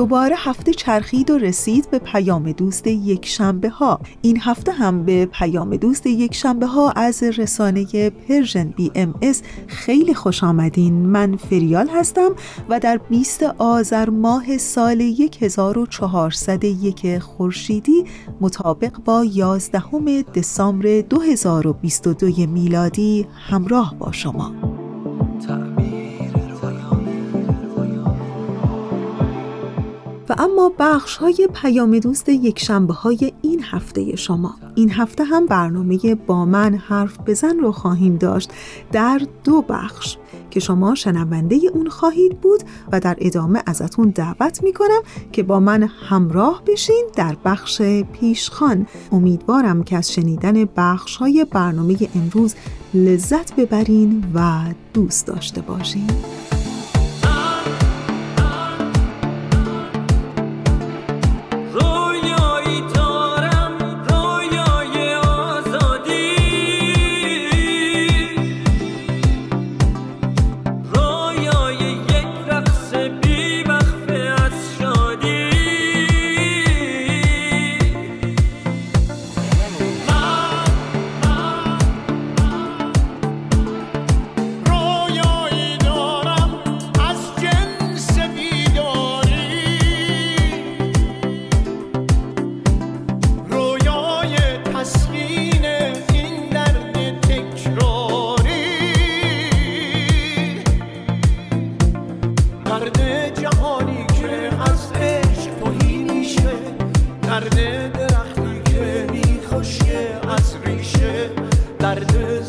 دوباره هفته چرخید و رسید به پیام دوست یک شنبه ها این هفته هم به پیام دوست یک شنبه ها از رسانه Persian BMS خیلی خوش آمدین. من فریال هستم و در 20 آذر ماه سال 1401 خورشیدی مطابق با 11 دسامبر 2022 میلادی همراه با شما. و اما بخش های پیام دوست یک شنبه های این هفته شما. این هفته هم برنامه با من حرف بزن رو خواهیم داشت. در دو بخش که شما شنونده اون خواهید بود و در ادامه ازتون دعوت می‌کنم که با من همراه بشین در بخش پیشخان. امیدوارم که از شنیدن بخش های برنامه امروز لذت ببرین و دوست داشته باشین. جهانی که از عشق توهی میشه درد درختی که میخوشه از ریشه درد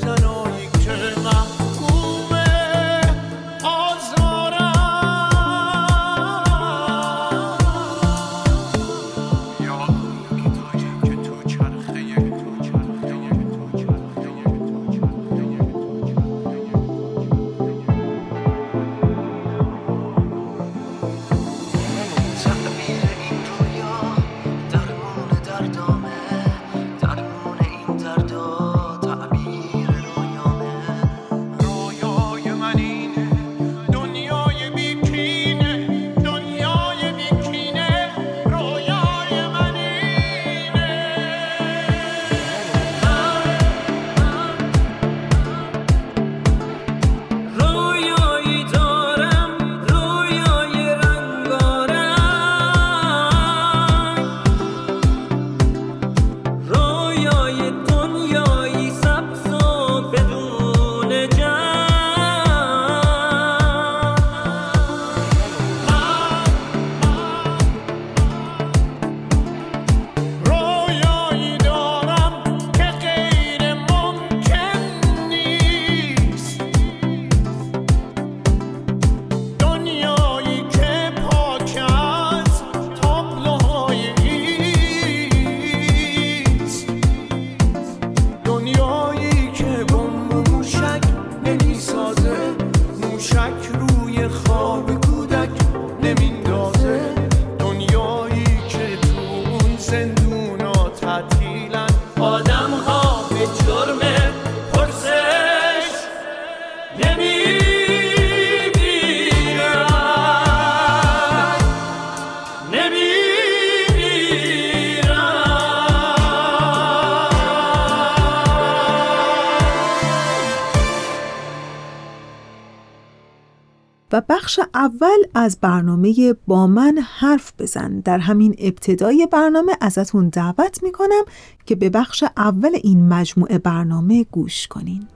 اول از برنامه با من حرف بزن. در همین ابتدای برنامه ازتون دعوت می‌کنم که به بخش اول این مجموعه برنامه گوش کنین.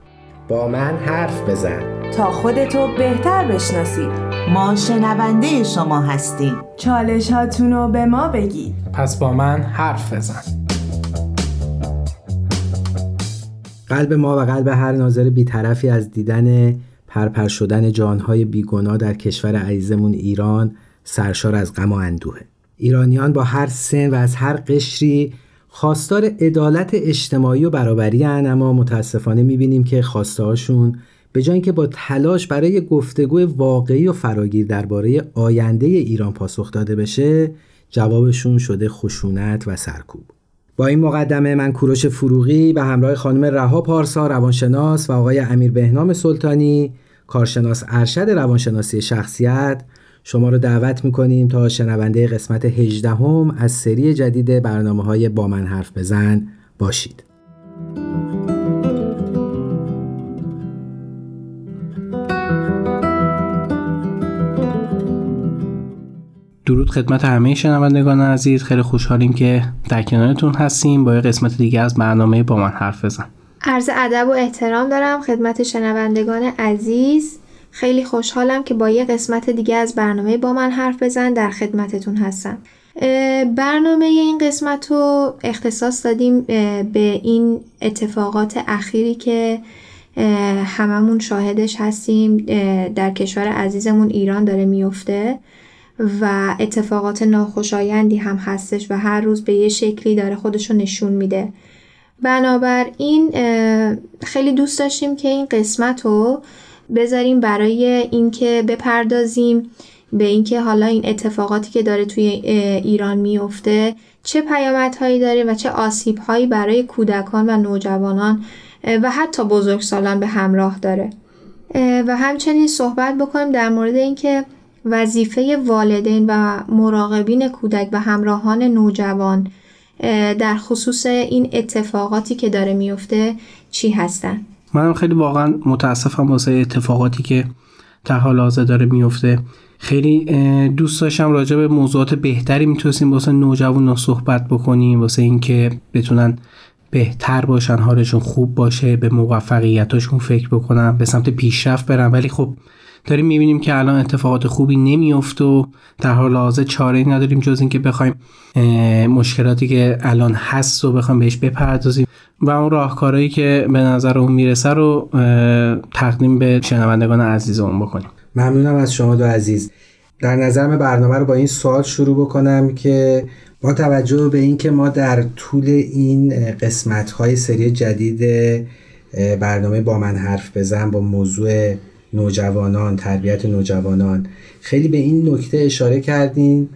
با من حرف بزن. تا خودتو بهتر بشناسید ما شنونده شما هستیم. چالش رو به ما بگید. پس با من حرف بزن. قلب ما و قلب هر ناظر بیطرفی از دیدن پرپر شدن جانهای بیگناه در کشور عزیزمون ایران سرشار از غم و اندوهه ایرانیان با هر سن و از هر قشری خواستار عدالت اجتماعی و برابری هن اما متاسفانه می‌بینیم که خواستهاشون به جای اینکه با تلاش برای گفتگو واقعی و فراگیر درباره آینده ایران پاسخ داده بشه جوابشون شده خشونت و سرکوب. با این مقدمه من کوروش فروغی به همراه خانم رها پارسا روانشناس و آقای امیر بهنام سلطانی کارشناس ارشد روانشناسی شخصیت. شما رو دعوت می‌کنیم تا شنونده قسمت 18 هم از سری جدید برنامه های با من حرف بزن باشید. درود خدمت همه شنوندگان عزیز. خیلی خوشحالیم که در کنارتون هستیم. با یه قسمت دیگه از برنامه با من حرف بزن. عرض ادب و احترام دارم خدمت شنوندگان عزیز. خیلی خوشحالم که با یه قسمت دیگه از برنامه با من حرف بزن در خدمتتون هستم. برنامه این قسمت رو اختصاص دادیم به این اتفاقات اخیری که هممون شاهدش هستیم. در کشور عزیزمون ایران داره میفته و اتفاقات ناخوشایندی هم هستش و هر روز به یه شکلی داره خودشو نشون میده. بنابراین خیلی دوست داشتیم که این قسمت رو بذاریم برای اینکه بپردازیم به اینکه حالا این اتفاقاتی که داره توی ایران میفته چه پیامدهایی داره و چه آسیبهایی برای کودکان و نوجوانان و حتی بزرگسالان به همراه داره. و همچنین صحبت بکنیم در مورد اینکه وظیفه والدین و مراقبین کودک و همراهان نوجوان در خصوص این اتفاقاتی که داره میفته چی هستن؟ منم خیلی واقعا متاسفم واسه اتفاقاتی که در حال حاضر داره میفته. خیلی دوست داشتم راجع به موضوعات بهتری می‌تونستیم واسه نوجوان صحبت بکنیم واسه اینکه بتونن بهتر باشن حالشون خوب باشه به موفقیتاشون فکر بکنن به سمت پیشرفت برن. ولی خب داریم می‌بینیم که الان اتفاقات خوبی نمیفته و در حال حاضر چاره نداریم جز اینکه بخوایم مشکلاتی که الان هست و بخوایم بهش بپردازیم. و اون راهکارهایی که به نظر اون می‌رسه رو تقدیم به شنوندگان عزیزمون بکنیم. ممنونم از شما دو عزیز. در نظرم برنامه رو با این سوال شروع بکنم که با توجه به اینکه ما در طول این قسمت های سری جدید برنامه با من حرف بزن با موضوع نوجوانان تربیت نوجوانان. خیلی به این نکته اشاره کردیم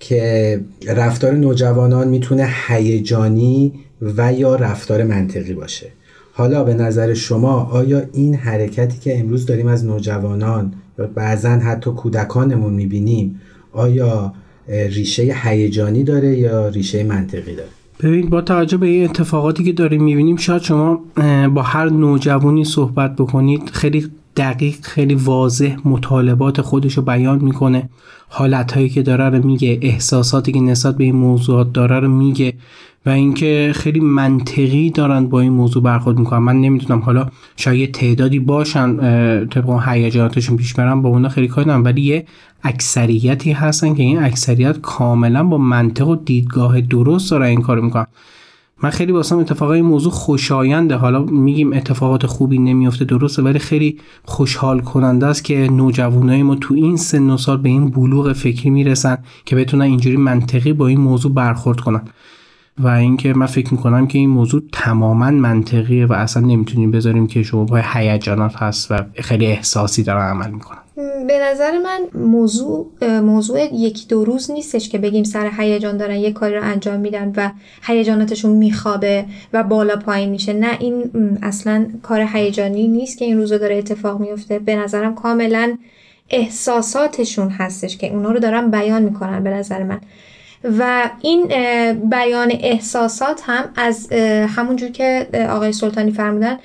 که رفتار نوجوانان می‌تونه هیجانی و یا رفتار منطقی باشه. حالا به نظر شما آیا این حرکتی که امروز داریم از نوجوانان یا بعضا حتی کودکانمون می‌بینیم آیا ریشه هیجانی داره یا ریشه منطقی داره؟ ببین با توجه به این اتفاقاتی که داریم می‌بینیم شاید شما با هر نوجوانی صحبت بکنید خیلی دقیق خیلی واضح مطالبات خودش رو بیان می‌کنه. حالتهایی که داره رو میگه احساساتی که نسبت به این موضوعات داره رو میگه و اینکه خیلی منطقی دارن با این موضوع برخورد می‌کنن. من نمی‌دونم حالا شاید تعدادی باشن طبق اون هیجاناتشون پیش برن با اونا خیلی کاری ولی یه اکثریتی هستن که این اکثریت کاملا با منطق و دیدگاه درست دارن این کارو می‌کنن. من خیلی واسم اتفاقای این موضوع خوشاینده. حالا میگیم اتفاقات خوبی نمیافته درسته ولی خیلی خوشحال کننده است که نوجوانای ما تو این سن و سال به این بلوغ فکری می‌رسن که بتونن اینجوری منطقی با این موضوع برخورد کنن. و اینکه من فکر می‌کنم که این موضوع تماما منطقیه و اصلا نمی‌تونیم بذاریم که شما با هیجانات هست و خیلی احساسی دارن عمل می‌کنن. به نظر من موضوع موضوع یکی دو روز نیستش که بگیم سر هیجان دارن یه کاری رو انجام میدن و هیجاناتشون میخوابه و بالا پایین میشه. نه این اصلا کار هیجانی نیست که این روزا داره اتفاق میفته. به نظرم کاملا احساساتشون هستش که اونا رو دارن بیان می‌کنن به نظر من. و این بیان احساسات هم از همونجور که آقای سلطانی فرمودن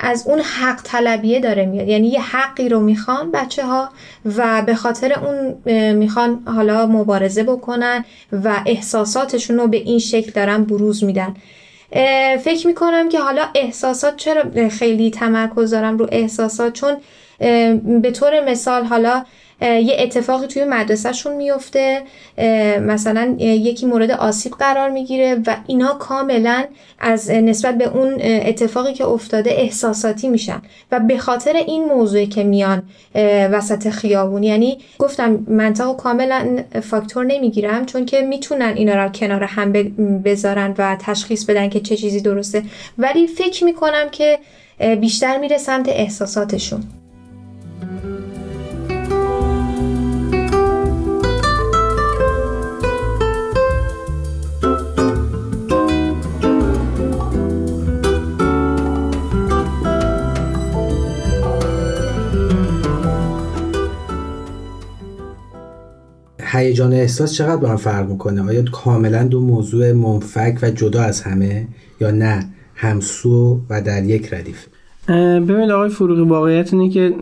از اون حق طلبیه داره میاد. یعنی یه حقی رو می‌خوان بچه ها و به خاطر اون می‌خوان حالا مبارزه بکنن و احساساتشون رو به این شکل دارن بروز میدن. فکر می‌کنم که حالا احساسات چرا خیلی تمرکز دارم رو احساسات؟ چون به طور مثال حالا یه اتفاقی توی مدرسهشون میفته مثلا یکی مورد آسیب قرار می‌گیره و اینا کاملا از نسبت به اون اتفاقی که افتاده احساساتی میشن. و به خاطر این موضوعی که میان وسط خیابون یعنی گفتم منطقه کاملا فاکتور نمی‌گیرم چون که می‌تونن اینا را کنار هم بذارن و تشخیص بدن که چه چیزی درسته. ولی فکر می‌کنم که بیشتر میره سمت احساساتشون. هیجان احساس چقدر با هم فرق می‌کنه؟ آیا کاملا دو موضوع منفک و جدا از همه یا نه؟ همسو و در یک ردیف. ببینید آقای فروغی واقعیت اینه که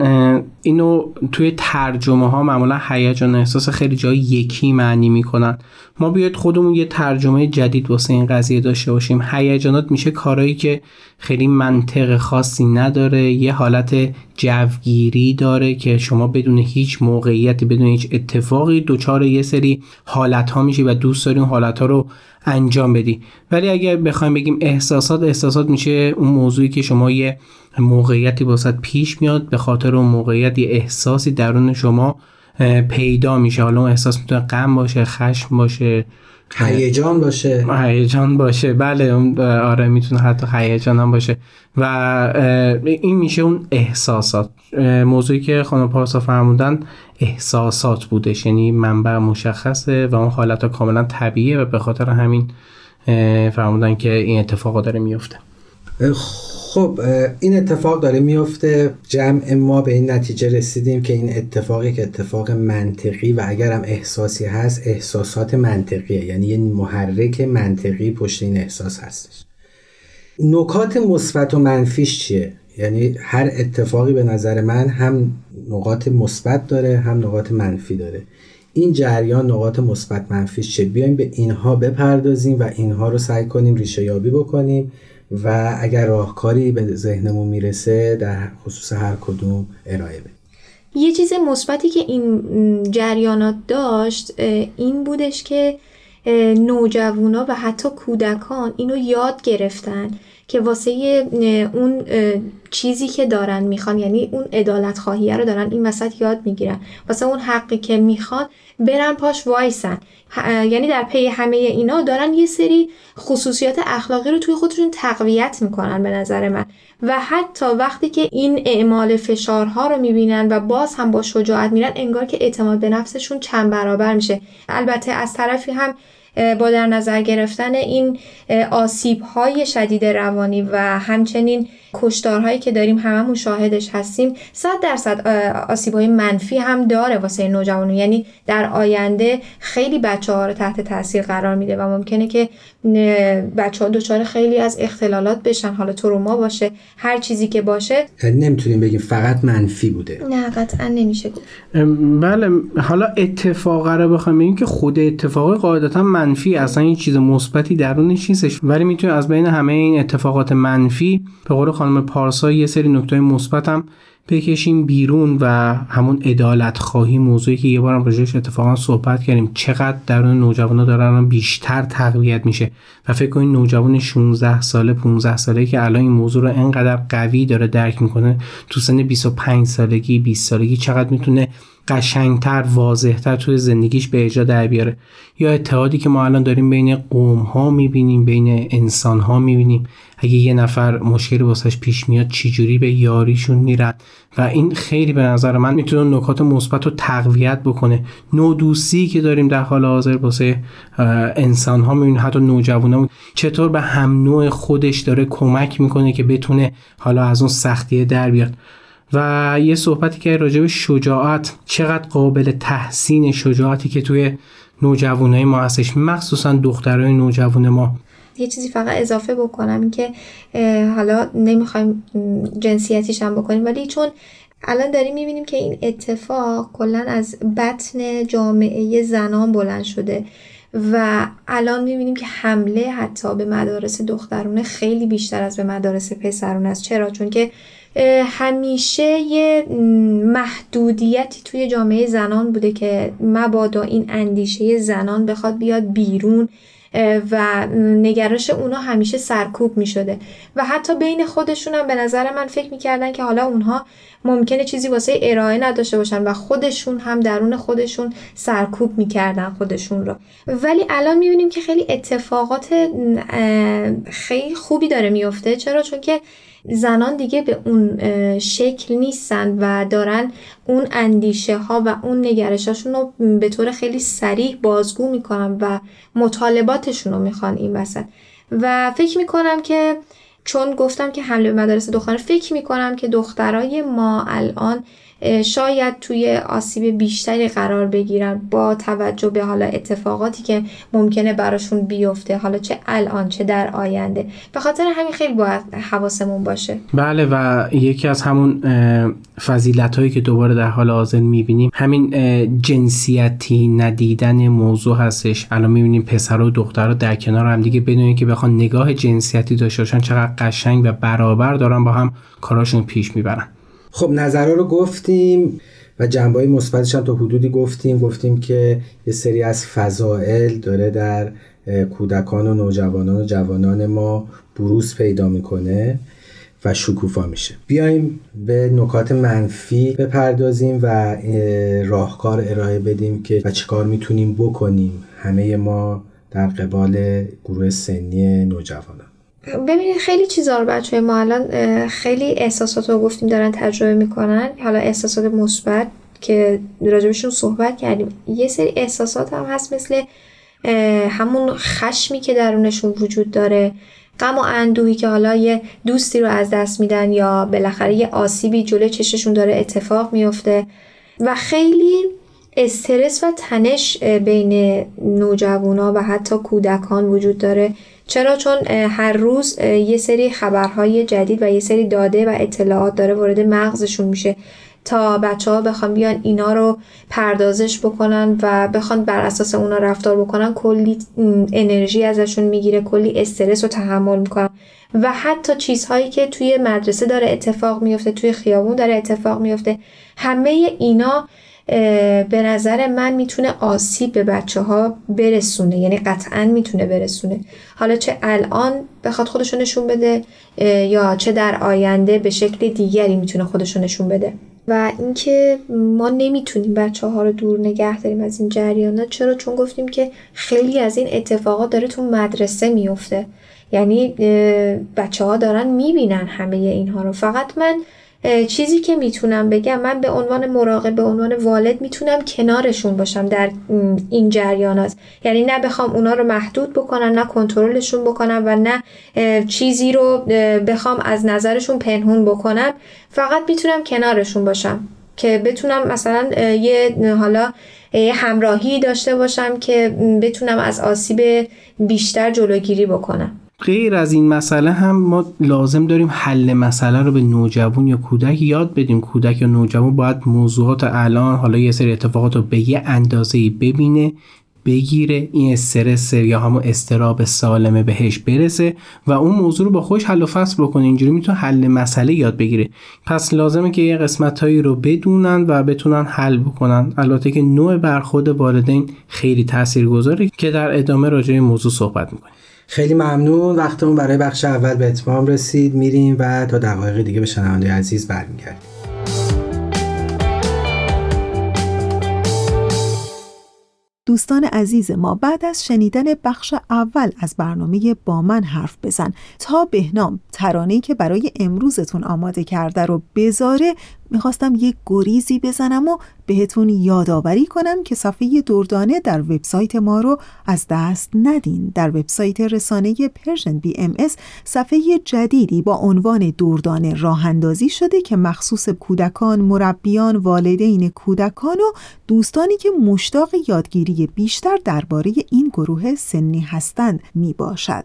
اینو توی ترجمه ها معمولا هیجان احساس خیلی جای یکی معنی می‌کنن. ما بیاید خودمون یه ترجمه جدید واسه این قضیه داشته باشیم. هیجانات میشه کارایی که خیلی منطق خاصی نداره یه حالت جوگیری داره که شما بدون هیچ موقعیتی بدون هیچ اتفاقی دچار یه سری حالت ها میشه و دوست داری اون حالت ها رو انجام بدی. ولی اگر بخوایم بگیم احساسات احساسات میشه اون موضوعی که شما یه موقعیتی واسط پیش میاد به خاطر اون موقعیت یه احساسی درون شما پیدا میشه. حالا اون احساس می‌تونه غم باشه خشم باشه هیجان باشه. هیجان باشه. بله آره می‌تونه حتی هیجان هم باشه. و این میشه اون احساسات. موضوعی که خانم پارسا فرمودن احساسات بودش. یعنی منبع مشخصه و اون حالت ها کاملا طبیعیه و به خاطر همین فرمودن که این اتفاقا داره میفته خب این اتفاق داره میفته. جمع ما به این نتیجه رسیدیم که این اتفاقی که اتفاق منطقی و اگر هم احساسی هست احساسات منطقیه. یعنی یه محرک منطقی پشت این احساس هستش. نکات مثبت و منفیش چیه؟ یعنی هر اتفاقی به نظر من هم نقاط مثبت داره هم نقاط منفی داره. این جریان نقاط مثبت منفیش چه بیایم به اینها بپردازیم و اینها رو سعی کنیم ریشه یابی بکنیم و اگر راهکاری به ذهنمون می‌رسه در خصوص هر کدوم ارائه بدیم. یه چیز مثبتی که این جریانات داشت این بودش که نوجوانا و حتی کودکان اینو یاد گرفتن. که واسه اون چیزی که دارن می‌خوان یعنی اون ادالت خواهیه رو دارن این وسط یاد می‌گیرن. واسه اون حقی که می‌خوان برن پاش وایسن. یعنی در پی همه اینا دارن یه سری خصوصیات اخلاقی رو توی خودشون تقویت می‌کنن به نظر من. و حتی وقتی که این اعمال فشارها رو می‌بینن و باز هم با شجاعت میرن انگار که اعتماد به نفسشون چند برابر میشه. البته از طرفی هم با در نظر گرفتن این آسیب های شدید روانی و همچنین کشتارهایی که داریم هممون شاهدش هستیم. صد درصد آسیب های منفی هم داره واسه نوجوانو. یعنی در آینده خیلی بچه ها رو تحت تاثیر قرار میده و ممکنه که بچه ها دچار خیلی از اختلالات بشن. حالا تروما باشه هر چیزی که باشه. نمی‌تونیم بگیم فقط منفی بوده. نه قطعا نمیشه گفت. بله. حالا اتفاق رو بخوایم بگیم که خود اتفاق قاعدتا منفی. اصلا این چیز مثبتی درونش نیستش. ولی می‌تونه از بین همه این اتفاقات منفی به قول خانم پارسا یه سری نکته مثبت هم بکشیم بیرون و همون ادالت خواهی موضوعی که یه بارم راجعش اتفاقا صحبت کردیم چقدر درون نوجوانا دارن بیشتر تقویت میشه و فکر کنید نوجوان 16 ساله 15 ساله که الان این موضوع رو انقدر قوی داره درک می‌کنه تو سن 25 سالگی 20 سالگی چقدر می‌تونه قشنگتر واضحتر توی زندگیش به اجرا در بیاره. یا اتحادی که ما الان داریم بین قوم ها می‌بینیم بین انسان ها می‌بینیم. اگه یه نفر مشکلی واسش پیش میاد چجوری به یاریشون میرن و این خیلی به نظر من می‌تونه نکات مثبت رو تقویت بکنه. نو دوستی که داریم در حال حاضر واسه انسان ها می‌بینیم حتی نوجوانان چطور به هم نوع خودش داره کمک می‌کنه که بتونه حالا از اون سختیه در بیاد. و یه صحبتی که راجع به شجاعت چقدر قابل تحسین شجاعتی که توی نوجوانای ما هستش مخصوصا دخترای نوجوان ما. یه چیزی فقط اضافه بکنم اینکه حالا نمی‌خوایم جنسیتیش هم بکنیم ولی چون الان داریم می‌بینیم که این اتفاق کلا از بطن جامعه زنان بلند شده و الان می‌بینیم که حمله حتی به مدارس دخترونه خیلی بیشتر از به مدارس پسرون است. چرا؟ چون که همیشه یه محدودیتی توی جامعه زنان بوده که مبادا این اندیشه زنان بخواد بیاد بیرون و نگرش اونا همیشه سرکوب می شده و حتی بین خودشون هم به نظر من فکر می‌کردن که حالا اونها ممکنه چیزی واسه ارائه نداشته باشن و خودشون هم درون خودشون سرکوب می‌کردن خودشون رو. ولی الان می‌بینیم که خیلی اتفاقات خیلی خوبی داره میفته چرا؟ چون که زنان دیگه به اون شکل نیستن و دارن اون اندیشه ها و اون نگرشاشون رو به طور خیلی سریح بازگو می‌کنن و مطالباتشون رو می‌خوان این وسط. و فکر می‌کنم که چون گفتم که حمله به مدارس دختران فکر می‌کنم که دخترای ما الان شاید توی آسیب بیشتری قرار بگیرن با توجه به حالا اتفاقاتی که ممکنه براشون بیفته. حالا چه الان چه در آینده. به خاطر همین خیلی باید حواسمون باشه. بله و یکی از همون فضیلت هایی که دوباره در حال حاضر می‌بینیم همین جنسیتی ندیدن موضوع هستش. الان می‌بینیم پسر و دختر در کنار هم دیگه بدون که بخوان نگاه جنسیتی داشته باشن چقدر قشنگ و برابر دارن با هم کاراشون پیش می‌برن. خب نظرها رو گفتیم و جنبه های مثبتش هم تا حدودی گفتیم. گفتیم که یه سری از فضائل داره در کودکان و نوجوانان و جوانان ما بروز پیدا می‌کنه و شکوفا میشه. بیایم به نکات منفی بپردازیم و راهکار ارائه بدیم که و چیکار می‌تونیم بکنیم. همه ما در قبال گروه سنی نوجوانان. ببینید خیلی چیزا رو بچه ما الان خیلی احساسات رو گفتیم دارن تجربه می‌کنن. حالا احساسات مثبت که راجبشون صحبت کردیم. یه سری احساسات هم هست مثل همون خشمی که درونشون وجود داره غم و اندوهی که حالا یه دوستی رو از دست میدن یا بالاخره یه آسیبی جلوی چششون داره اتفاق میفته و خیلی استرس و تنش بین نوجوانا و حتی کودکان وجود داره. چرا؟ چون هر روز یه سری خبرهای جدید و یه سری داده و اطلاعات داره وارد مغزشون میشه تا بچه ها بخوان بیان اینا رو پردازش بکنن و بخوان بر اساس اونا رفتار بکنن کلی انرژی ازشون می‌گیره کلی استرس رو تحمل می‌کنن و حتی چیزهایی که توی مدرسه داره اتفاق میفته توی خیابون داره اتفاق میفته همه اینا به نظر من می‌تونه آسیب به بچه ها برسونه یعنی قطعا می‌تونه برسونه. حالا چه الان بخواد خودشو نشون بده یا چه در آینده به شکل دیگری می‌تونه خودشو نشون بده. و اینکه ما نمی‌تونیم بچه ها رو دور نگه داریم از این جریانات چرا؟ چون گفتیم که خیلی از این اتفاقات داره تو مدرسه میفته. یعنی بچه ها دارن می‌بینن همه اینها رو. فقط من چیزی که می‌تونم بگم من به عنوان مراقب به عنوان والد می‌تونم کنارشون باشم در این جریانات یعنی نه بخوام اونا رو محدود بکنم نه کنترلشون بکنم و نه چیزی رو بخوام از نظرشون پنهون بکنم. فقط می‌تونم کنارشون باشم که بتونم مثلا یه حالا یه همراهی داشته باشم که بتونم از آسیب بیشتر جلوگیری بکنم. غیر از این مسئله هم ما لازم داریم حل مسئله رو به نوجوان یا کودک یاد بدیم. کودک یا نوجوان باید موضوعات الان حالا یه سری اتفاقات رو به یه اندازه ببینه بگیره این استرس یا همون استراب سالمه بهش برسه و اون موضوع رو با خوش حل و فصل بکنه. اینجوری می‌تونه حل مسئله یاد بگیره. پس لازمه که یه قسمت هایی رو بدونن و بتونن حل بکنن. البته که نوع برخورد والدین خیلی تاثیرگذاره که در ادامه راجع به موضوع صحبت می‌کنیم. خیلی ممنون. وقتمون برای بخش اول به اتمام رسید. میریم و تا دقایق دیگه به شنونده عزیز برمیگردیم. دوستان عزیز ما بعد از شنیدن بخش اول از برنامه با من حرف بزن. تا بهنام ترانه‌ای که برای امروزتون آماده کرده رو بذاره می‌خواستم یک گریزی بزنم و بهتون یادآوری کنم که صفحه دردانه در وبسایت ما رو از دست ندین در وبسایت رسانه Persian BMS صفحه جدیدی با عنوان دردانه راه اندازی شده که مخصوص کودکان، مربیان، والدین کودکان و دوستانی که مشتاق یادگیری بیشتر درباره این گروه سنی هستند می باشد.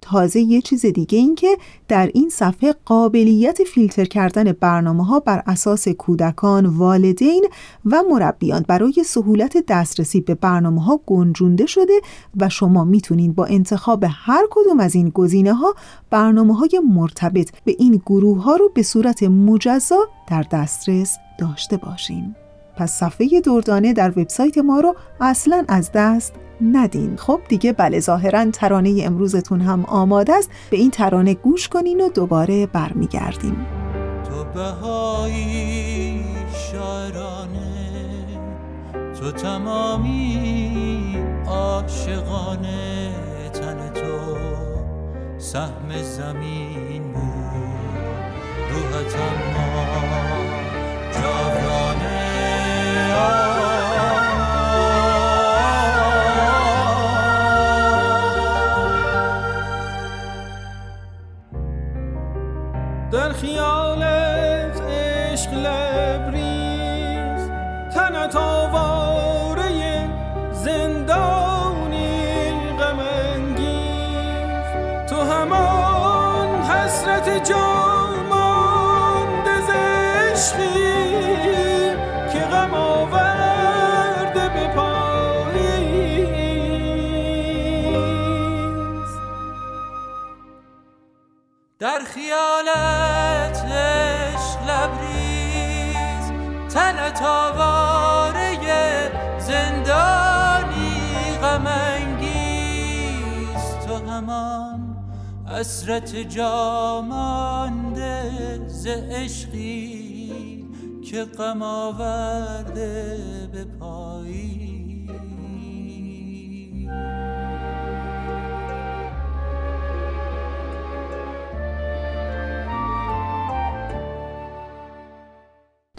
تازه یه چیز دیگه این که در این صفحه قابلیت فیلتر کردن برنامه ها بر اساس کودکان، والدین و مربیان برای سهولت دسترسی به برنامه ها گنجونده شده و شما می‌تونید با انتخاب هر کدوم از این گزینه ها برنامه های مرتبط به این گروه ها رو به صورت مجزا در دسترس داشته باشین. پس صفحه دردانه در وبسایت ما رو اصلا از دست ندین. خب دیگه بله ظاهرا ترانه امروزتون هم آماده است. به این ترانه گوش کنین و دوباره برمیگردیم. تو بهایی شاعرانه تو تمامی عاشقانه تن تو سهم زمین بود. روحت اما جاودانه. در خیالت خیالت عشق لبریز تنت آواره زندانی غم انگیز. تو همان حسرت جامانده ز عشقی که غم آورده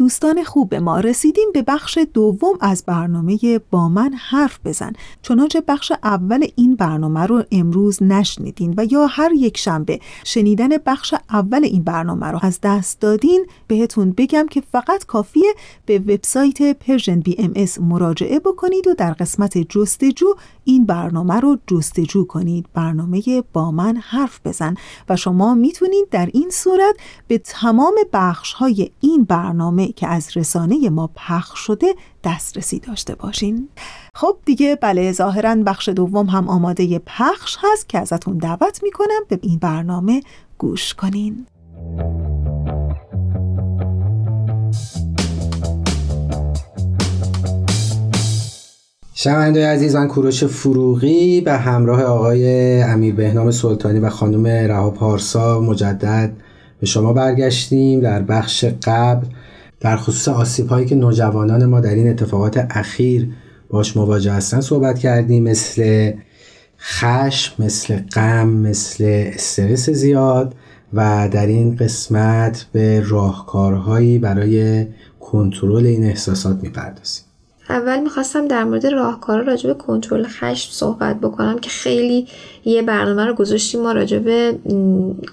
دوستان خوب ما رسیدیم به بخش دوم از برنامه با من حرف بزن. چنانچه بخش اول این برنامه رو امروز نشنیدین و یا هر یک شنبه شنیدن بخش اول این برنامه رو از دست دادین بهتون بگم که فقط کافیه به وبسایت پرژن بی ام مراجعه بکنید و در قسمت جستجو این برنامه رو جستجو کنید. برنامه با من حرف بزن و شما می‌تونید در این صورت به تمام بخش های این برنامه که از رسانه ما پخش شده دسترسی داشته باشین. خب دیگه بله ظاهرا بخش دوم هم آماده پخش هست که ازتون دعوت می‌کنم به این برنامه گوش کنین. شنونده عزیزان کوروش فروغی به همراه آقای امیر بهنام سلطانی و خانم رها پارسا مجدد به شما برگشتیم در بخش قبل. در خصوص آسیب هایی که نوجوانان ما در این اتفاقات اخیر باش مواجه هستن صحبت کردیم مثل خشم مثل غم مثل استرس زیاد و در این قسمت به راهکارهایی برای کنترل این احساسات می‌پردازیم. اول می‌خواستم در مورد راهکارا راجع به کنترل خشم صحبت بکنم که خیلی یه برنامه رو گذاشتیم ما راجع به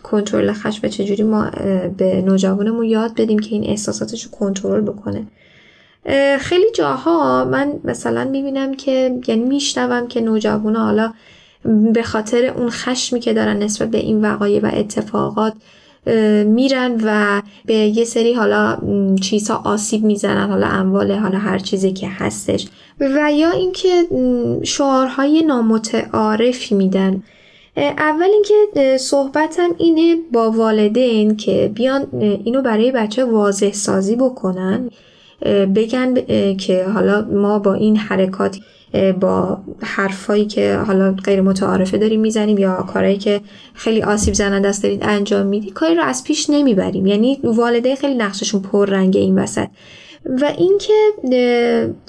کنترل خشم و چجوری ما به نوجوانمون یاد بدیم که این احساساتش رو کنترل بکنه. خیلی جاها من مثلا می‌بینم که یعنی میشنوم که نوجوان حالا به خاطر اون خشمی که دارن نسبت به این وقایع و اتفاقات میرن و به یه سری حالا چیزها آسیب می‌زنن حالا اموال حالا هر چیزی که هستش. و یا اینکه شعارهای نامتعارفی میدن. اول اینکه صحبتم اینه با والدین که بیان اینو برای بچه واضح سازی بکنن. بگن که حالا ما با این حرکات با حرفایی که حالا غیر متعارفه داریم می‌زنیم یا کارهایی که خیلی آسیب زننده است دارید انجام می‌دید کاری رو از پیش نمی‌بریم. یعنی والدین خیلی نقششون پر رنگه این وسط. و اینکه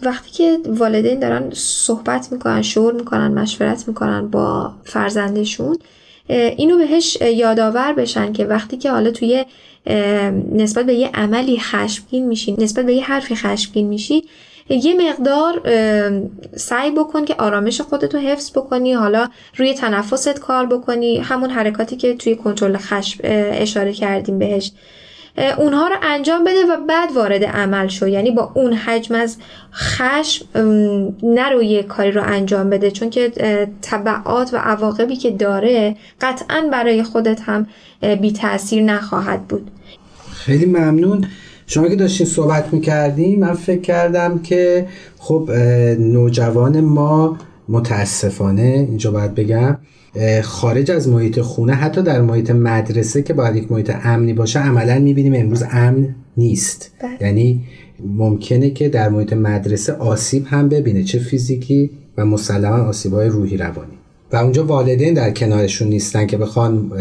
وقتی که والدین دارن صحبت می‌کنن شور می‌کنن مشورت می‌کنن با فرزندشون اینو بهش یادآور بشن که وقتی که حالا توی نسبت به یه عملی خشمگین میشی نسبت به یه حرفی خشمگین میشی یه مقدار سعی بکن که آرامش خودتو حفظ بکنی حالا روی تنفست کار بکنی همون حرکاتی که توی کنترل خشم اشاره کردیم بهش. اونها رو انجام بده و بعد وارد عمل شو. یعنی با اون حجم از خشم نرو یه کاری رو انجام بده. چون که طبعات و عواقبی که داره قطعا برای خودت هم بی تاثیر نخواهد بود. خیلی ممنون. شما که داشتین صحبت می‌کردیم من فکر کردم که خب نوجوان ما متاسفانه اینجا باید بگم خارج از محیط خونه حتی در محیط مدرسه که باید یک محیط امنی باشه عملا می‌بینیم امروز امن نیست بله. یعنی ممکنه که در محیط مدرسه آسیب هم ببینه چه فیزیکی و مسلما آسیب های روحی روانی و اونجا والدین در کنارشون نیستن که بخوان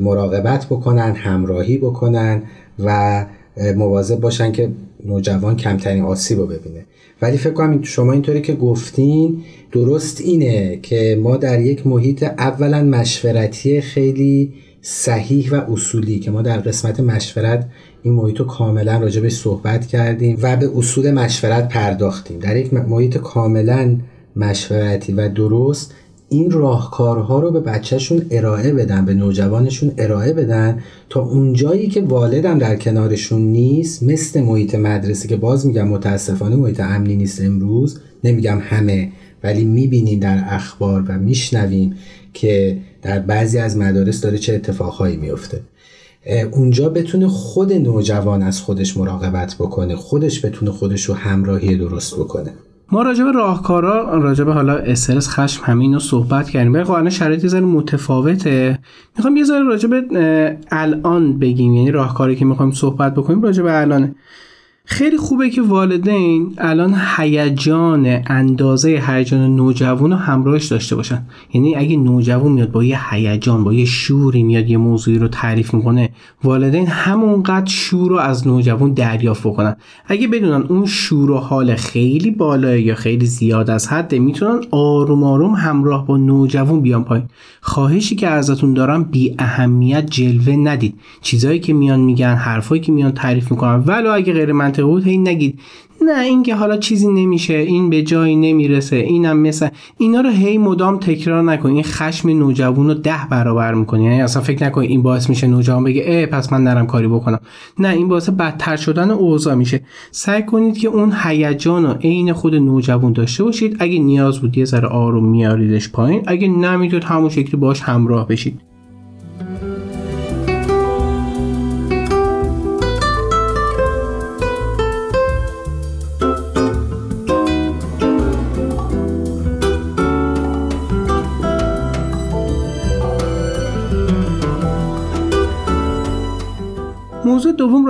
مراقبت بکنن همراهی بکنن و مواظب باشن که نوجوان کمترین آسیب رو ببینه. ولی فکر کنم شما اینطوری که گفتین درست اینه که ما در یک محیط اولا مشورتی خیلی صحیح و اصولی که ما در قسمت مشورت این محیط رو کاملا راجع به صحبت کردیم و به اصول مشورت پرداختیم. در یک محیط کاملا مشورتی و درست این راهکارها رو به بچهشون ارائه بدن به نوجوانشون ارائه بدن تا اونجایی که والدم در کنارشون نیست مثل محیط مدرسه که باز میگم متاسفانه محیط امنی نیست امروز نمیگم همه ولی می‌بینیم در اخبار و میشنویم که در بعضی از مدارس داره چه اتفاقهایی میفته اونجا بتونه خود نوجوان از خودش مراقبت بکنه خودش بتونه خودش رو همراهی درست بکنه. ما راجع به راهکارا راجع به حالا استرس خشم همین رو صحبت کردیم. ولی خب شرایط یه متفاوته. می‌خوام یه ذره راجع به الان بگیم. یعنی راهکاری که می‌خوایم صحبت بکنیم راجع به الانه. خیلی خوبه که والدین الان هیجان اندازه هیجان نوجوان رو همراهش داشته باشن. یعنی اگه نوجوان میاد با یه هیجان با یه شوری میاد یه موضوعی رو تعریف می‌کنه والدین همونقدر شور رو از نوجوان دریافت بکنن. اگه بدونن اون شور و حال خیلی بالاه یا خیلی زیاد از حده می‌تونن آروم آروم همراه با نوجوان بیان پایین. خواهشی که ازتون دارم بی اهمیت جلوه ندید. چیزایی که میان میگن حرفایی که میان تعریف می‌کنن. ولو اگه غیر منطقی بود هی نگید نه این که حالا چیزی نمیشه این به جایی نمی‌رسه اینم مثل اینا رو هی مدام تکرار نکن. این خشم نوجوان رو ده برابر می‌کنه. یعنی اصلا فکر نکن این باعث میشه نوجوان بگه اه پس من نرم کاری بکنم. نه این باعث بدتر شدن اوضاع میشه. سعی کنید که اون هیجان رو عین خود نوجوان داشته باشید. اگه نیاز بود یه ذره آروم میاریدش پایین. اگه نمی‌تونید همون شکلی باش همراه بشید.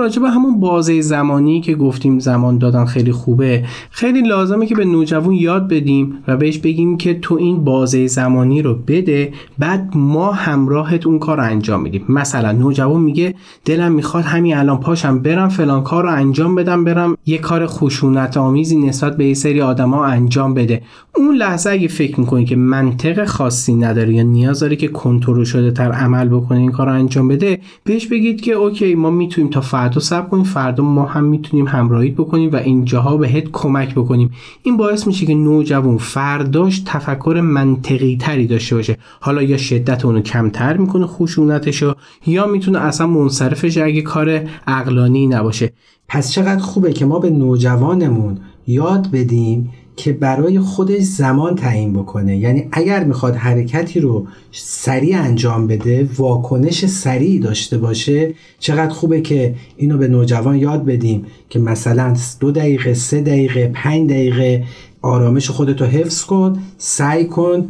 راجع به همون بازه زمانی که گفتیم زمان دادن خیلی خوبه خیلی لازمه که به نوجوان یاد بدیم و بهش بگیم که تو این بازه زمانی رو بده بعد ما همراهت اون کار رو انجام میدیم. مثلا نوجوان میگه دلم می‌خواد همین الان پاشم برم فلان کار رو انجام بدم برم یه کار خشونت آمیزی نسبت به یه سری آدما انجام بده. اون لحظه اگه فکر می‌کنی که منطق خاصی نداره یا نیاز داره که کنترل شده تر عمل بکنه این کار رو انجام بده بهش بگید که اوکی ما می‌تونیم تا فردا صبر کنیم فردا ما هم می‌تونیم همراهی بکنیم و اینجاها بهت کمک بکنیم. این باعث میشه که نوجوان فرداش تفکر منطقی تری داشته باشه. حالا یا شدت اونو کمتر می‌کنه خشونتشو یا می‌تونه اصلا منصرفش اگه کار عقلانی نباشه. پس چقدر خوبه که ما به نوجوانمون یاد بدیم که برای خودش زمان تعیین بکنه. یعنی اگر می‌خواد حرکتی رو سریع انجام بده واکنش سریع داشته باشه چقدر خوبه که اینو به نوجوان یاد بدیم که مثلا دو دقیقه سه دقیقه پنج دقیقه آرامش خودتو حفظ کن سعی کن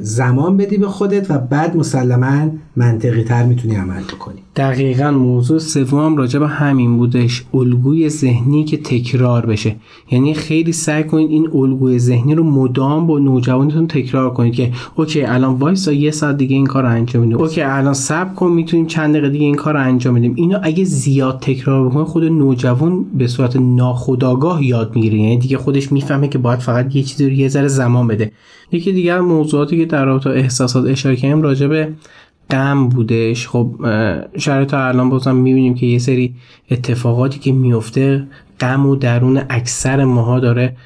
زمان بدی به خودت و بعد مسلما منطقی تر می‌تونی عمل بکنی. دقیقا موضوع سوم راجع به همین بودش. الگوی ذهنی که تکرار بشه. یعنی خیلی سعی کنید این الگوی ذهنی رو مدام با نوجوانتون تکرار کنید که okay الان وایسا یه ساعت دیگه این کار رو انجام میدیم okay الان صبر کن می‌تونیم چند دقیقه دیگه این کار رو انجام بدیم. اینو اگه زیاد تکرار بکنه خود نوجوان به صورت ناخودآگاه یاد می‌گیره. یعنی دیگه خودش می‌فهمه که باید فقط یه چیزی رو یه ذره زمان بده. یکی دیگر موضوعاتی که در رابطه احساسات اشاره کردیم راجع به غم بودش. خب شرایط الان بازم می‌بینیم که یه سری اتفاقاتی که میفته غم و درون اکثر ماها داره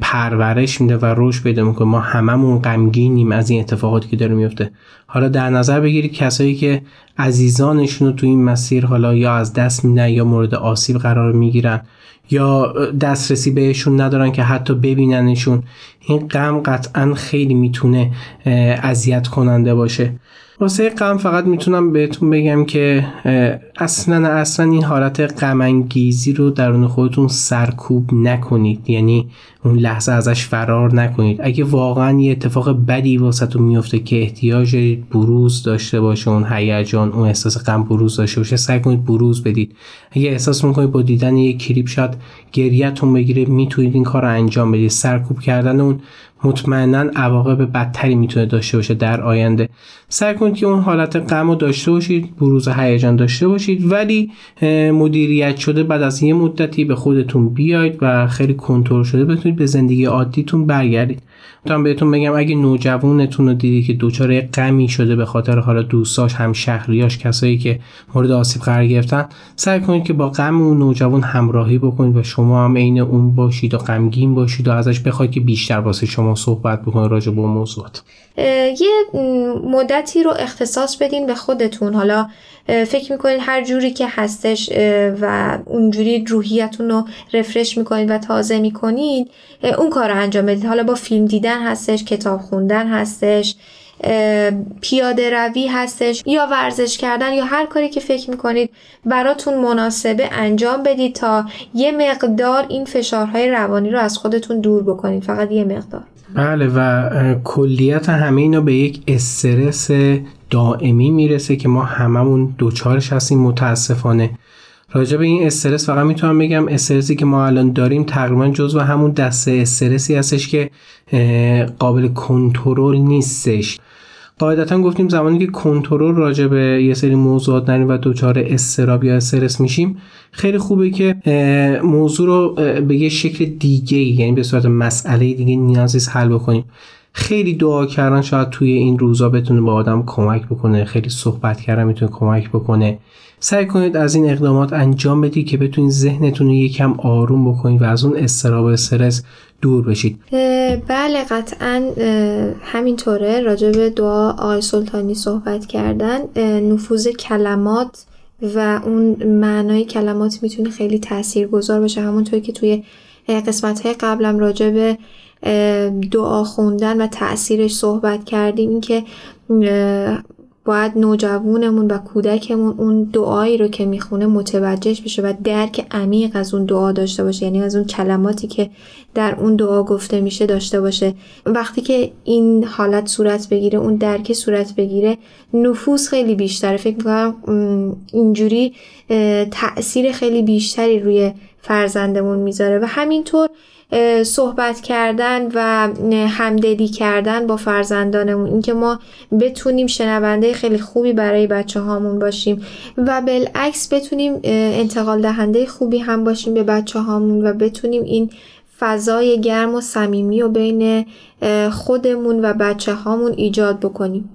پرورش میده و رشد پیدا می‌کنه. ما هممون غمگینیم از این اتفاقاتی که داره میفته حالا در نظر بگیرید کسایی که عزیزانشون رو تو این مسیر حالا یا از دست میدن یا مورد آسیب قرار می‌گیرن یا دسترسی بهشون ندارن که حتی ببیننشون این غم قطعا خیلی می‌تونه اذیت کننده باشه. واسه غم فقط می‌تونم بهتون بگم که اصلا اصلا این حالت غم انگیزی رو درون خودتون سرکوب نکنید. یعنی اون لحظه ازش فرار نکنید. اگه واقعا یه اتفاق بدی واسهتون میفته که احتیاج بروز داشته باشه اون هیجان اون احساس غم بروز داشته باشه سعی کنید بروز بدید. اگه احساس می‌کنید با دیدن یه کلیپ شاید گریهتون بگیره می‌تونید این کار رو انجام بدید. سرکوب کردن اون مطمئنا عواقب بدتری می‌تونه داشته باشه در آینده. سعی کنید که اون حالت غم رو داشته باشید بروز هیجان داشته باشید ولی مدیریت شده بعد از یه مدتی به خودتون بیاید و خیلی کنترل شده بتونید به زندگی عادیتون برگردید. می‌تونم بهتون بگم اگه نوجوانتون رو دیدی که دچار غمی شده به خاطر حالا دوستاش هم شهریاش کسایی که مورد آسیب قرار گرفتن سعی کنید که با غم اون نوجوان همراهی بکنید و شما هم عین اون باشید و غمگین باشید و ازش بخواید که بیشتر واسه شما صحبت بکنه راجع به موضوعات. یه مدتی رو اختصاص بدین به خودتون. حالا فکر می‌کنید هر جوری که هستش و اونجوری روحیتون رو رفرش می‌کنید و تازه می‌کنید اون کار رو انجام بدید. حالا با فیلم دیدن هستش کتاب خوندن هستش پیاده روی هستش یا ورزش کردن یا هر کاری که فکر می‌کنید براتون مناسبه انجام بدید تا یه مقدار این فشارهای روانی رو از خودتون دور بکنید. فقط یه مقدار. بله و کلیت همه اینا به یک استرس دائمی می‌رسه که ما هممون دوچارش هستیم متاسفانه. راجع به این استرس فقط می‌تونم بگم استرسی که ما الان داریم تقریبا جزو همون دسته استرسی هستش که قابل کنترل نیستش. قاعدتا گفتیم زمانی که کنترل راجع به یه سری موضوعات نریم و دچار استراب یا استرس میشیم خیلی خوبه که موضوع رو به یه شکل دیگه یعنی به صورت مسئله دیگه نیازیست حل بکنیم. خیلی دعا کردن شاید توی این روزا بتونه با آدم کمک بکنه خیلی صحبت کردن می‌تونه کمک بکنه. سعی کنید از این اقدامات انجام بدید که بتونید ذهنتون رو یکم آروم بکنید و از اون استراب استرس دور بشید. بله قطعا همینطوره. راجع به دعا آقای سلطانی صحبت کردن. نفوذ کلمات و اون معنای کلمات می‌تونه خیلی تأثیر گذار باشه. همونطوری که توی قسمت های قبلم راجع به دعا خوندن و تاثیرش صحبت کردیم. اینکه باید نوجوانمون و کودکمون اون دعایی رو که می‌خونه متوجهش بشه و درک عمیق از اون دعا داشته باشه. یعنی از اون کلماتی که در اون دعا گفته میشه داشته باشه. وقتی که این حالت صورت بگیره اون درک صورت بگیره نفوس خیلی بیشتره. فکر می‌کنم اینجوری تاثیر خیلی بیشتری روی فرزندمون می‌ذاره. و همینطور صحبت کردن و همدلی کردن با فرزندانمون. اینکه ما بتونیم شنونده خیلی خوبی برای بچه هامون باشیم و بالعکس بتونیم انتقال دهنده خوبی هم باشیم به بچه هامون و بتونیم این فضای گرم و صمیمی و بین خودمون و بچه هامون ایجاد بکنیم.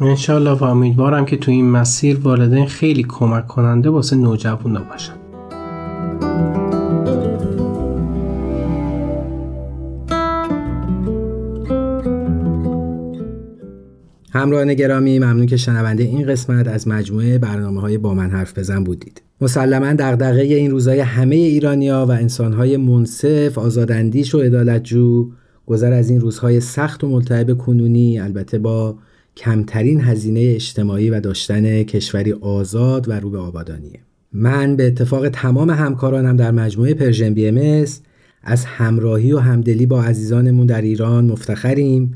انشالله و امیدوارم که تو این مسیر والدین خیلی کمک کننده واسه نوجوان باشن. همراهان گرامی ممنون که شنونده این قسمت از مجموعه برنامه های با من حرف بزن بودید. مسلما دغدغه این روزای همه ایرانیا و انسانهای منصف آزاداندیش و عدالتجو گذر از این روزهای سخت و ملتهب کنونی البته با کمترین هزینه اجتماعی و داشتن کشوری آزاد و رو به آبادانیه. من به اتفاق تمام همکارانم در مجموعه پرژن بی ام از همراهی و همدلی با عزیزانمون در ایران مفتخریم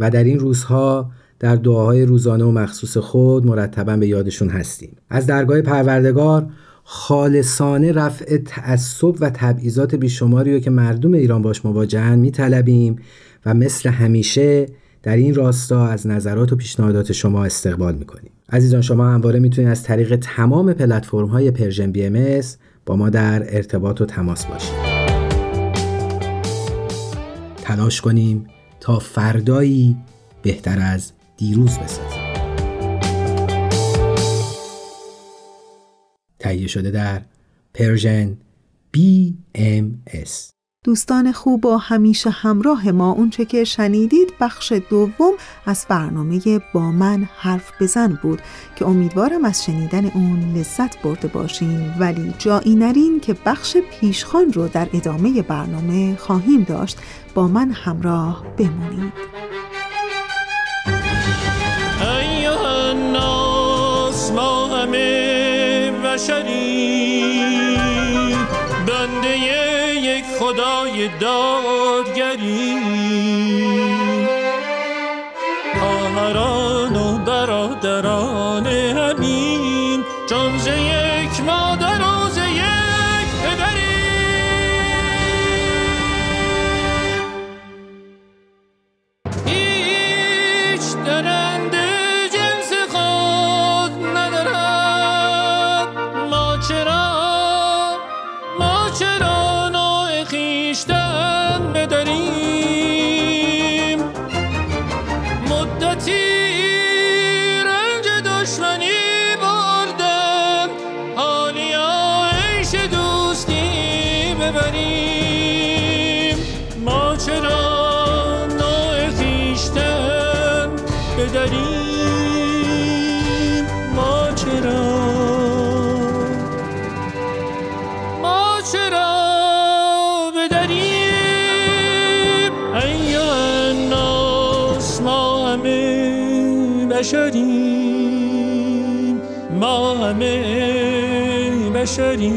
و در این روزها در دعاهای روزانه و مخصوص خود مرتبا به یادشون هستیم. از درگاه پروردگار خالصانه رفع تعصب و تبعیضات بیشماری رو که مردم ایران باش مواجهن میطلبیم و مثل همیشه در این راستا از نظرات و پیشنهادات شما استقبال می‌کنیم. عزیزان شما همواره می‌تونید از طریق تمام پلتفرم های پرژن بی ام با ما در ارتباط و تماس باشید. تلاش کنیم تا فردایی بهتر از دیروز بسازیم تهیه شده در پرژن BMS دوستان خوب و همیشه همراه ما اونچه که شنیدید بخش دوم از برنامه با من حرف بزن بود که امیدوارم از شنیدن اون لذت برده باشین. ولی جایی نرین که بخش پیشخان رو در ادامه برنامه خواهیم داشت با من همراه بمونید. ما همه بنده یک خدای دادگری. خواهران و برادران همین. چون یک مادر بشریم. ما همه بشریم.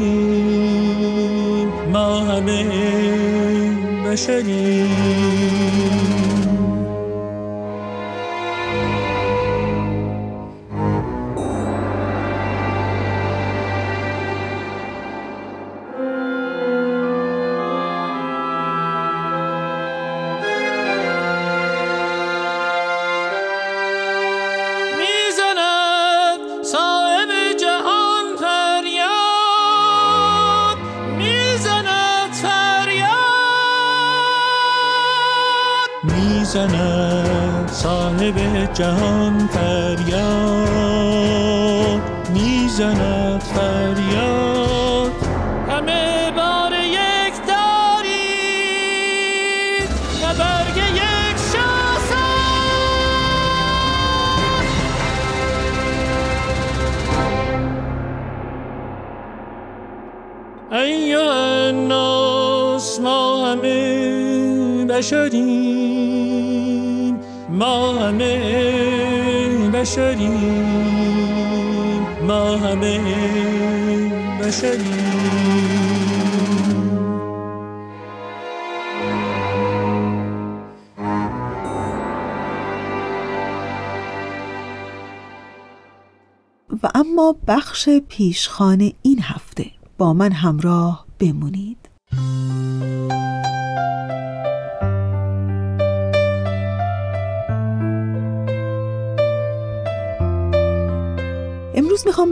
ما همه بشریم. می‌زند صاحب جهان فریاد می‌زند فریاد. همه بار یک دارید نه برگ یک شاخه ایا الناس ما همه بشریم بشریم. ما همه بشریم. و اما بخش پیشخان این هفته با من همراه بمونید.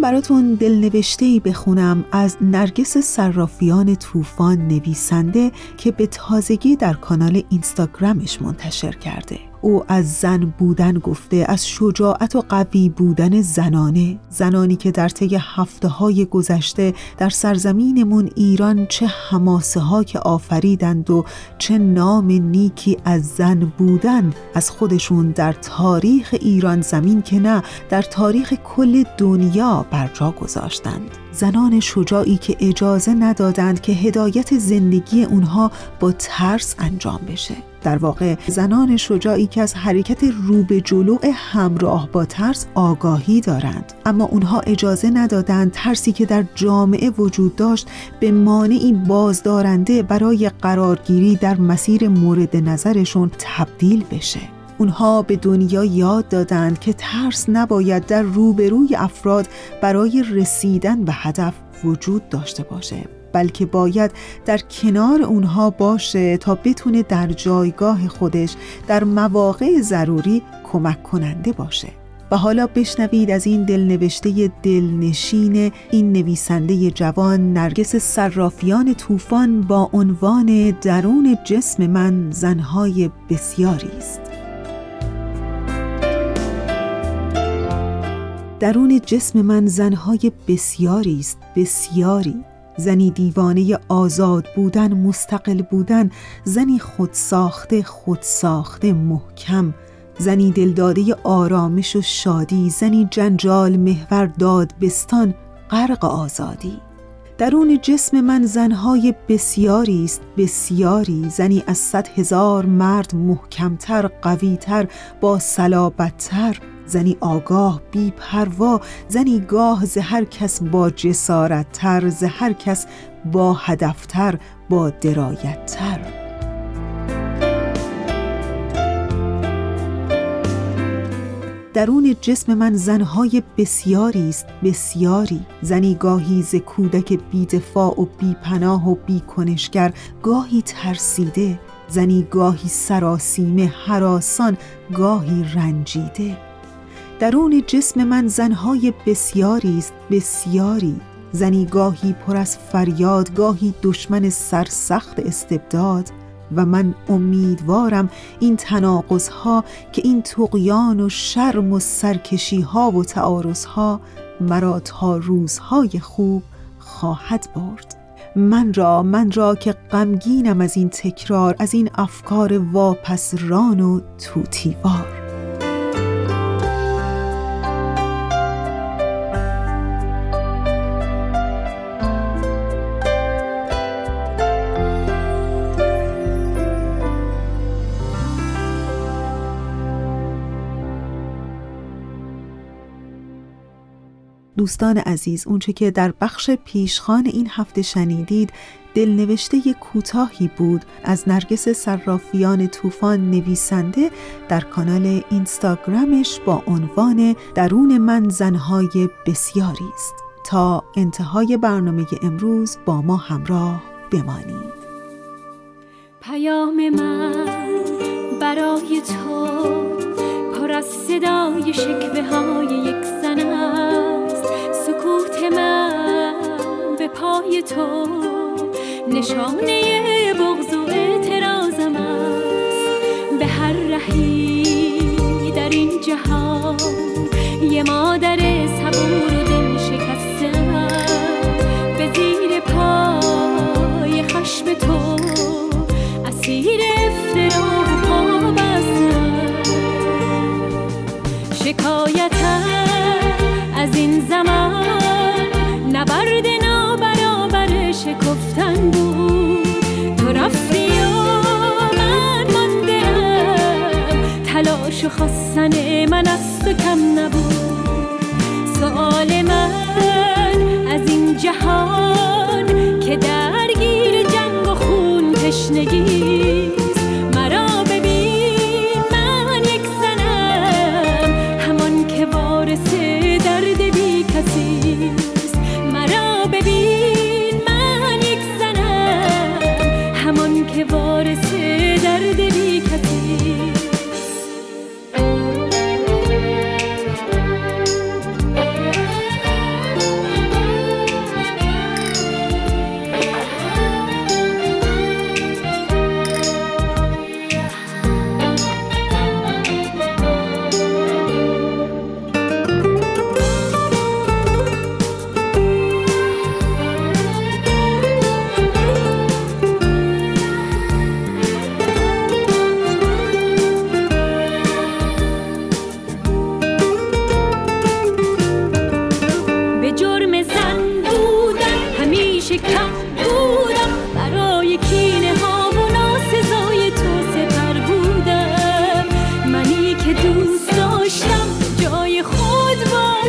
براتون دلنوشته بخونم از نرگس صرافیان طوفان نویسنده که به تازگی در کانال اینستاگرامش منتشر کرده. او از زن بودن گفته از شجاعت و قوی بودن زنانه. زنانی که در طی هفته های گذشته در سرزمینمون ایران چه هماسه ها که آفریدند و چه نام نیکی از زن بودن از خودشون در تاریخ ایران زمین که نه در تاریخ کل دنیا بر جا گذاشتند. زنان شجاعی که اجازه ندادند که هدایت زندگی اونها با ترس انجام بشه. در واقع زنان شجاعی که از حرکت رو به جلو همراه با ترس آگاهی دارند. اما اونها اجازه ندادند ترسی که در جامعه وجود داشت به مانعی بازدارنده برای قرارگیری در مسیر مورد نظرشون تبدیل بشه. اونها به دنیا یاد دادند که ترس نباید در روبروی افراد برای رسیدن به هدف وجود داشته باشه. بلکه باید در کنار اونها باشه تا بتونه در جایگاه خودش در مواقع ضروری کمک کننده باشه. و حالا بشنوید از این دلنوشته دلنشین این نویسنده جوان نرگس صرافیان طوفان با عنوان درون جسم من زنهای بسیاری است. درون جسم من زنهای بسیاری است بسیاری. زنی دیوانه آزاد بودن مستقل بودن زنی خود ساخته خود ساخته محکم زنی دلداده آرامش و شادی زنی جنجال محور داد بستان غرق آزادی. درون جسم من زنهای بسیاری است بسیاری. زنی از صد هزار مرد محکمتر قویتر با صلابتتر. زنی آگاه بی پروا زنی گاه ز هر کس با جسارتتر ز هر کس با هدفتر با درایتتر. درون جسم من زنهای بسیاری است بسیاری. زنی گاهی ز کودک بیدفاع و بیپناه و بیکنشگر گاهی ترسیده. زنی گاهی سراسیمه حراسان گاهی رنجیده. درون جسم من زنهای بسیاری است بسیاری. زنی گاهی پر از فریاد گاهی دشمن سرسخت استبداد. و من امیدوارم این تناقض ها که این تقیان و شرم و سرکشی ها و تعارض ها مرا تا روزهای خوب خواهد برد. من را من را که غمگینم از این تکرار از این افکار واپسران و توتیوار. دوستان عزیز اونچه که در بخش پیشخان این هفته شنیدید دلنوشته کوتاهی بود. از نرگس صرافیان طوفان نویسنده در کانال اینستاگرامش با عنوان درون من زنهای بسیاری است. تا انتهای برنامه امروز با ما همراه بمانید. پیام من برای تو پر از صدای شکوه های یک سکوت من به پای تو نشانه بغض و اعتراضم است. به هر رهی در این جهان یه مادر صبور و دل شکستم به زیر پای خشم تو اسیر افترا پا بستم شکایتم از این زمان تلاش و خواستن من از تو کم نبود. سوال من از این جهان که درگیر جنگ و خون تشنگی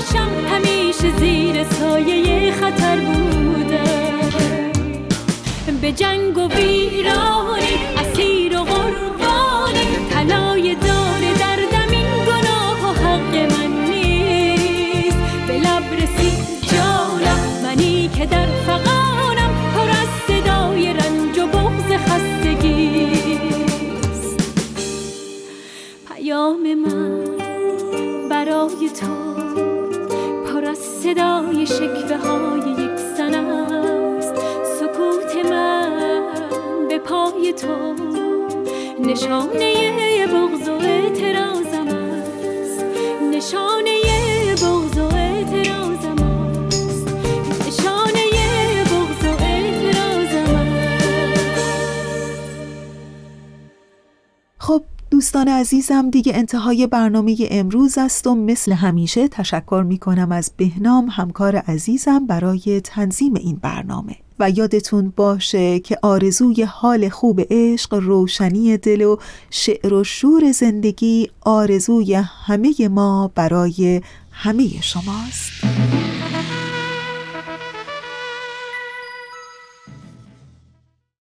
چشم همیشه زیر سایه خطر بوده. به جنگ و بی تو. نشانه بغض و اعتراضم دوستان عزیزم دیگه انتهای برنامه امروز است و مثل همیشه تشکر می کنم از بهنام همکار عزیزم برای تنظیم این برنامه. و یادتون باشه که آرزوی حال خوب عشق روشنی دل و شعر و شور زندگی آرزوی همه ما برای همه شماست.